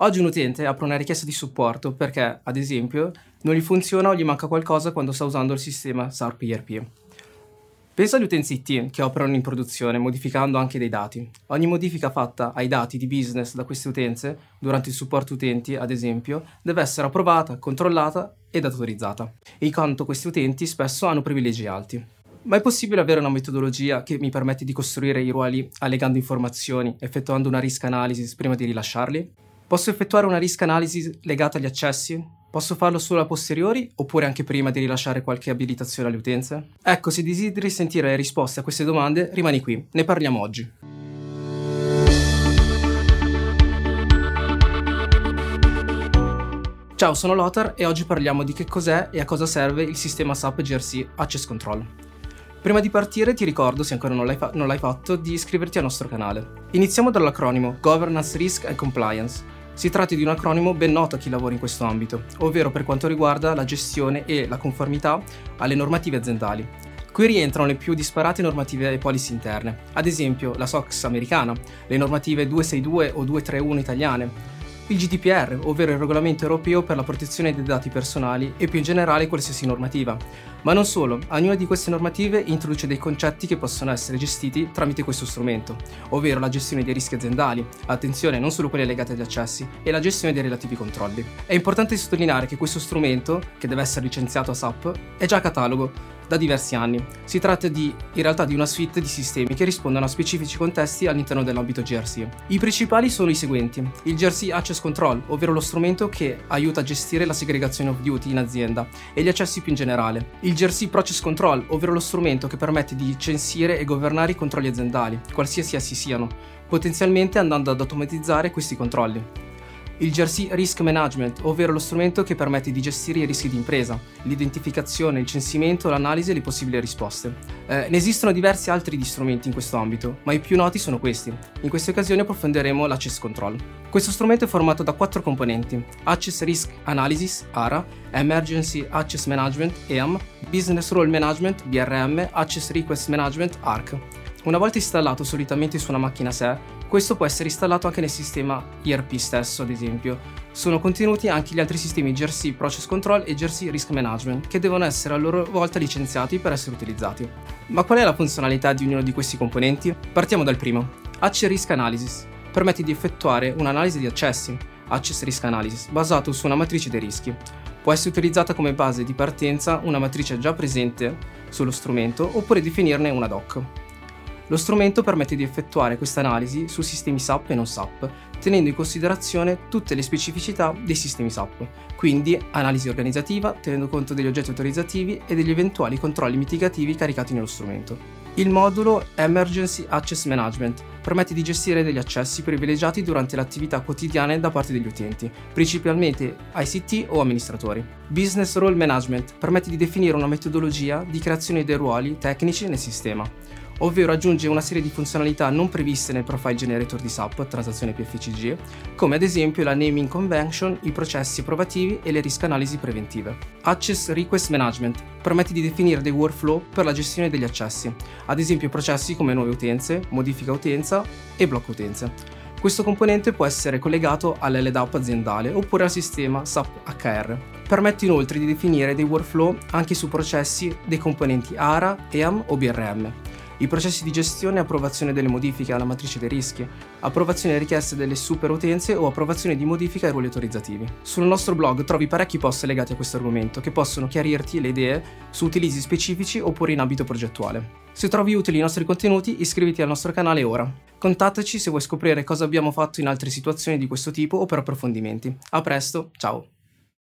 Oggi un utente apre una richiesta di supporto perché, ad esempio, non gli funziona o gli manca qualcosa quando sta usando il sistema SARP IRP. Pensa agli utenti IT che operano in produzione, modificando anche dei dati. Ogni modifica fatta ai dati di business da queste utenze, durante il supporto utenti, ad esempio, deve essere approvata, controllata ed autorizzata, in quanto questi utenti spesso hanno privilegi alti. Ma è possibile avere una metodologia che mi permette di costruire i ruoli allegando informazioni, effettuando una risk analysis prima di rilasciarli? Posso effettuare una risk analysis legata agli accessi? Posso farlo solo a posteriori oppure anche prima di rilasciare qualche abilitazione alle utenze? Ecco, se desideri sentire le risposte a queste domande, rimani qui, ne parliamo oggi. Ciao, sono Lothar e oggi parliamo di che cos'è e a cosa serve il sistema SAP GRC Access Control. Prima di partire ti ricordo, se ancora non l'hai, fa- non l'hai fatto, di iscriverti al nostro canale. Iniziamo dall'acronimo Governance Risk and Compliance si tratta di un acronimo ben noto a chi lavora in questo ambito, ovvero per quanto riguarda la gestione e la conformità alle normative aziendali. Qui rientrano le più disparate normative e policy interne, ad esempio la SOX americana, le normative 262 o 231 italiane, il GDPR, ovvero il regolamento europeo per la protezione dei dati personali e più in generale qualsiasi normativa. Ma non solo, ognuna di queste normative introduce dei concetti che possono essere gestiti tramite questo strumento, ovvero la gestione dei rischi aziendali, attenzione non solo quelli legati agli accessi, e la gestione dei relativi controlli. È importante sottolineare che questo strumento, che deve essere licenziato a SAP, è già a catalogo da diversi anni. Si tratta di, in realtà di una suite di sistemi che rispondono a specifici contesti all'interno dell'ambito GRC. I principali sono i seguenti. Il GRC Access Control, ovvero lo strumento che aiuta a gestire la segregazione of duty in azienda e gli accessi più in generale. Il GRC Process Control, ovvero lo strumento che permette di censire e governare i controlli aziendali, qualsiasi essi siano, potenzialmente andando ad automatizzare questi controlli il GRC Risk Management, ovvero lo strumento che permette di gestire i rischi di impresa, l'identificazione, il censimento, l'analisi e le possibili risposte. Eh, ne esistono diversi altri strumenti in questo ambito, ma i più noti sono questi. In queste occasioni approfondiremo l'Access Control. Questo strumento è formato da quattro componenti: Access Risk Analysis, ARA, Emergency Access Management, EAM, Business Role Management, BRM, Access Request Management, ARC. Una volta installato solitamente su una macchina SE, questo può essere installato anche nel sistema ERP stesso, ad esempio. Sono contenuti anche gli altri sistemi GRC Process Control e GRC Risk Management, che devono essere a loro volta licenziati per essere utilizzati. Ma qual è la funzionalità di ognuno di questi componenti? Partiamo dal primo. Access Risk Analysis. Permette di effettuare un'analisi di accessi, Access Risk Analysis, basato su una matrice dei rischi. Può essere utilizzata come base di partenza una matrice già presente sullo strumento oppure definirne una doc. Lo strumento permette di effettuare questa analisi su sistemi SAP e non SAP, tenendo in considerazione tutte le specificità dei sistemi SAP, quindi analisi organizzativa, tenendo conto degli oggetti autorizzativi e degli eventuali controlli mitigativi caricati nello strumento. Il modulo Emergency Access Management permette di gestire degli accessi privilegiati durante le attività quotidiane da parte degli utenti, principalmente ICT o amministratori. Business Role Management permette di definire una metodologia di creazione dei ruoli tecnici nel sistema ovvero aggiunge una serie di funzionalità non previste nel profile generator di SAP, transazione PFCG, come ad esempio la naming convention, i processi approvativi e le risk analisi preventive. Access Request Management permette di definire dei workflow per la gestione degli accessi, ad esempio processi come nuove utenze, modifica utenza e blocco utenze. Questo componente può essere collegato all'LDAP aziendale oppure al sistema SAP HR. Permette inoltre di definire dei workflow anche su processi dei componenti ARA, EAM o BRM i processi di gestione e approvazione delle modifiche alla matrice dei rischi, approvazione richieste delle superutenze o approvazione di modifiche ai ruoli autorizzativi. Sul nostro blog trovi parecchi post legati a questo argomento che possono chiarirti le idee su utilizzi specifici oppure in ambito progettuale. Se trovi utili i nostri contenuti, iscriviti al nostro canale ora. Contattaci se vuoi scoprire cosa abbiamo fatto in altre situazioni di questo tipo o per approfondimenti. A presto, ciao!